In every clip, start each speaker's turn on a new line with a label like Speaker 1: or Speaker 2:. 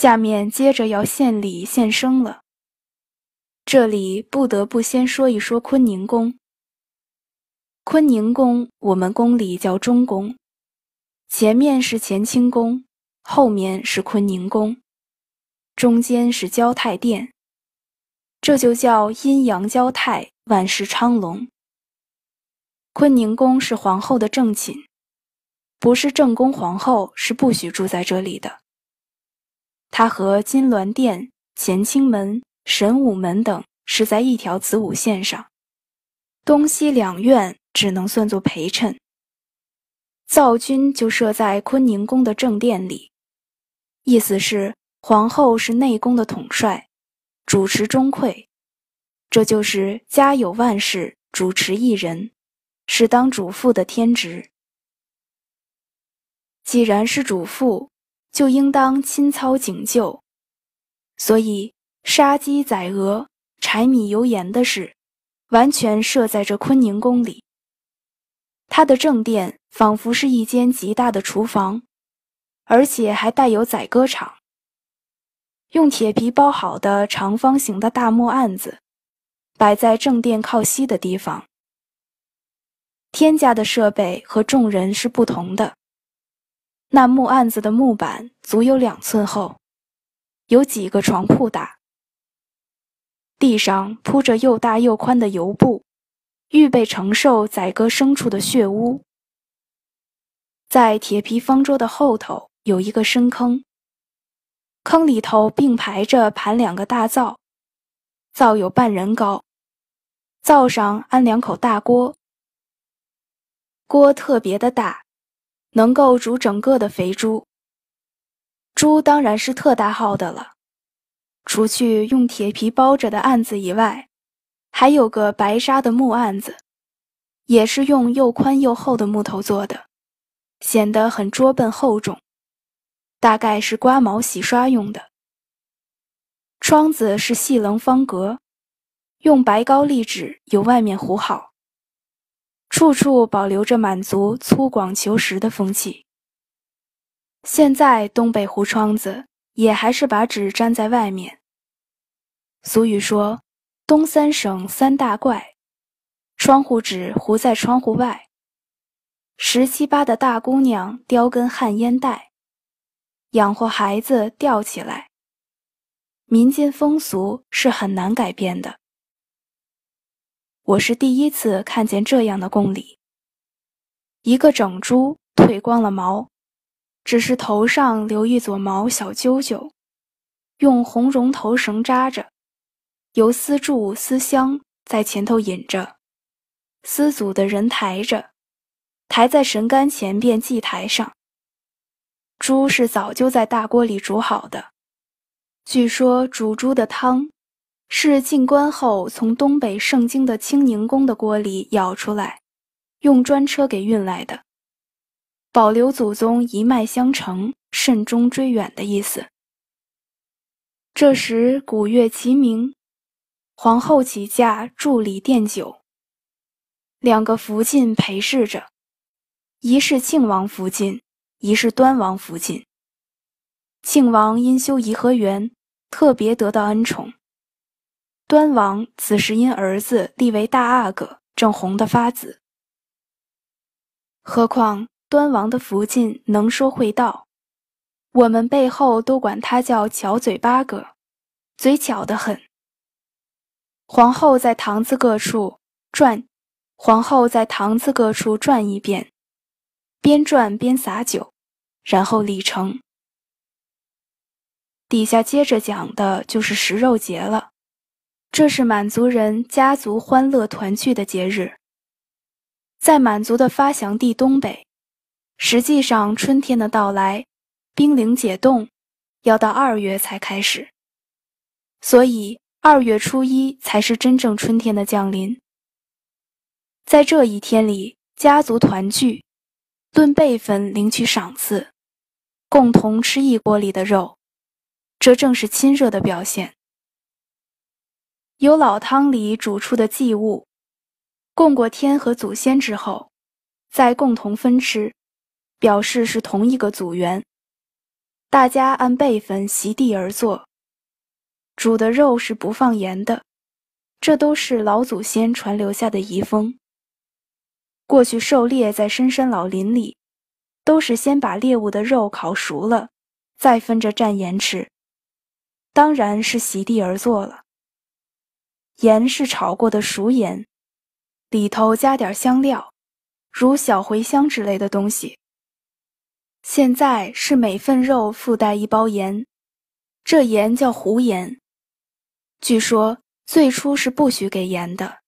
Speaker 1: 下面接着要献礼献生了。这里不得不先说一说坤宁宫。坤宁宫，我们宫里叫中宫，前面是乾清宫，后面是坤宁宫，中间是交泰殿，这就叫阴阳交泰，万事昌隆。坤宁宫是皇后的正寝，不是正宫皇后是不许住在这里的。它和金銮殿、乾清门、神武门等是在一条子午线上，东西两院只能算作陪衬。灶君就设在坤宁宫的正殿里，意思是皇后是内宫的统帅，主持中馈，这就是家有万事，主持一人。是当主妇的天职。既然是主妇，就应当亲操警救，所以杀鸡宰鹅、柴米油盐的事，完全设在这坤宁宫里。他的正殿仿佛是一间极大的厨房，而且还带有宰割场。用铁皮包好的长方形的大木案子，摆在正殿靠西的地方。天家的设备和众人是不同的。那木案子的木板足有两寸厚，有几个床铺大。地上铺着又大又宽的油布，预备承受宰割牲畜的血污。在铁皮方桌的后头有一个深坑，坑里头并排着盘两个大灶，灶有半人高，灶上安两口大锅。锅特别的大，能够煮整个的肥猪。猪当然是特大号的了。除去用铁皮包着的案子以外，还有个白纱的木案子，也是用又宽又厚的木头做的，显得很拙笨厚重，大概是刮毛洗刷用的。窗子是细棱方格，用白高丽纸由外面糊好。处处保留着满族粗犷求实的风气。现在东北糊窗子也还是把纸粘在外面。俗语说：“东三省三大怪，窗户纸糊在窗户外。十七八的大姑娘叼根旱烟袋，养活孩子吊起来。民间风俗是很难改变的。”我是第一次看见这样的宫礼。一个整猪褪光了毛，只是头上留一撮毛小揪揪，用红绒头绳扎着，由丝柱丝香在前头引着，丝组的人抬着，抬在神杆前边祭台上。猪是早就在大锅里煮好的，据说煮猪的汤。是进关后从东北盛京的清宁宫的锅里舀出来，用专车给运来的，保留祖宗一脉相承、慎终追远的意思。这时鼓乐齐鸣，皇后起驾助礼奠酒，两个福晋陪侍着，一是庆王福晋，一是端王福晋。庆王因修颐和园，特别得到恩宠。端王此时因儿子立为大阿哥，正红得发紫。何况端王的福晋能说会道，我们背后都管他叫巧嘴八哥，嘴巧得很。皇后在堂子各处转，皇后在堂子各处转一遍，边转边洒酒，然后礼成。底下接着讲的就是食肉节了。这是满族人家族欢乐团聚的节日。在满族的发祥地东北，实际上春天的到来，冰凌解冻，要到二月才开始，所以二月初一才是真正春天的降临。在这一天里，家族团聚，论辈分领取赏赐，共同吃一锅里的肉，这正是亲热的表现。由老汤里煮出的祭物，供过天和祖先之后，再共同分吃，表示是同一个组员。大家按辈分席地而坐。煮的肉是不放盐的，这都是老祖先传留下的遗风。过去狩猎在深山老林里，都是先把猎物的肉烤熟了，再分着蘸盐吃，当然是席地而坐了。盐是炒过的熟盐，里头加点香料，如小茴香之类的东西。现在是每份肉附带一包盐，这盐叫胡盐。据说最初是不许给盐的，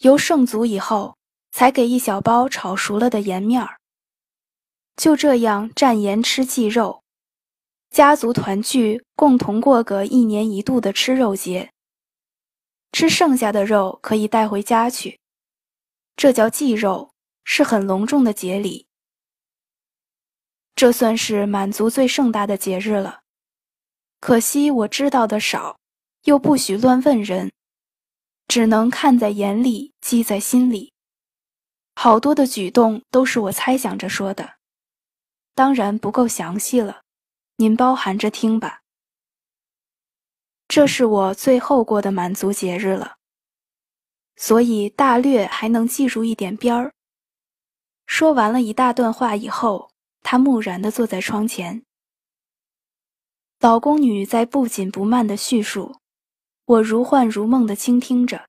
Speaker 1: 由圣祖以后才给一小包炒熟了的盐面儿。就这样蘸盐吃祭肉，家族团聚，共同过个一年一度的吃肉节。吃剩下的肉可以带回家去，这叫祭肉，是很隆重的节礼。这算是满族最盛大的节日了，可惜我知道的少，又不许乱问人，只能看在眼里，记在心里。好多的举动都是我猜想着说的，当然不够详细了，您包含着听吧。这是我最后过的满族节日了，所以大略还能记住一点边儿。说完了一大段话以后。他木然地坐在窗前，老宫女在不紧不慢地叙述，我如幻如梦地倾听着，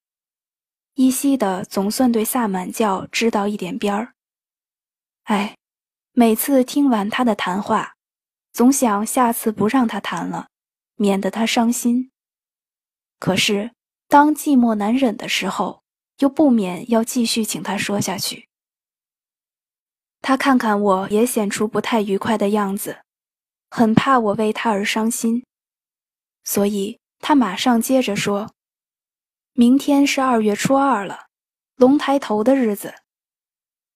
Speaker 1: 依稀的总算对萨满教知道一点边儿。哎，每次听完他的谈话，总想下次不让他谈了，免得他伤心。可是当寂寞难忍的时候，又不免要继续请他说下去。他看看我，也显出不太愉快的样子，很怕我为他而伤心，所以他马上接着说：“明天是二月初二了，龙抬头的日子。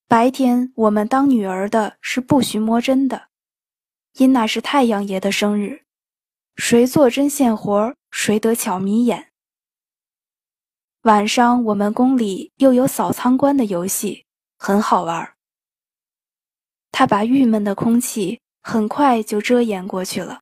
Speaker 1: 白天我们当女儿的是不许摸针的，因那是太阳爷的生日，谁做针线活，谁得巧迷眼。晚上我们宫里又有扫仓官的游戏，很好玩。”他把郁闷的空气很快就遮掩过去了。